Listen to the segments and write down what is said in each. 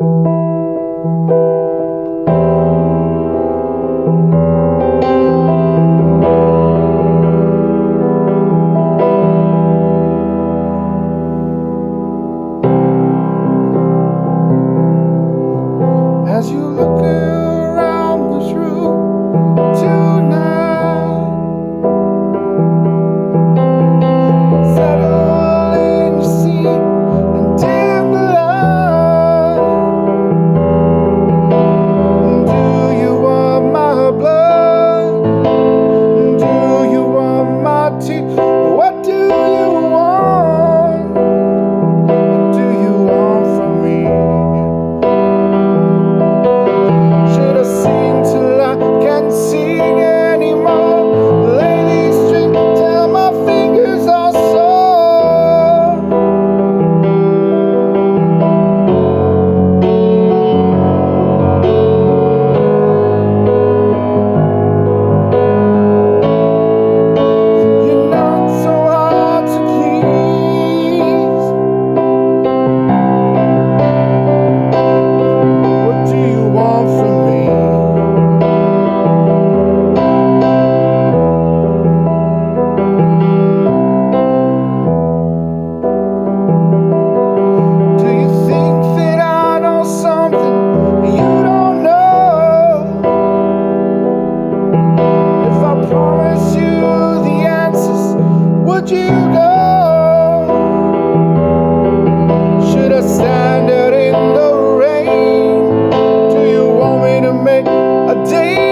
you to make a day.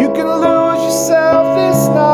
You can lose yourself this night.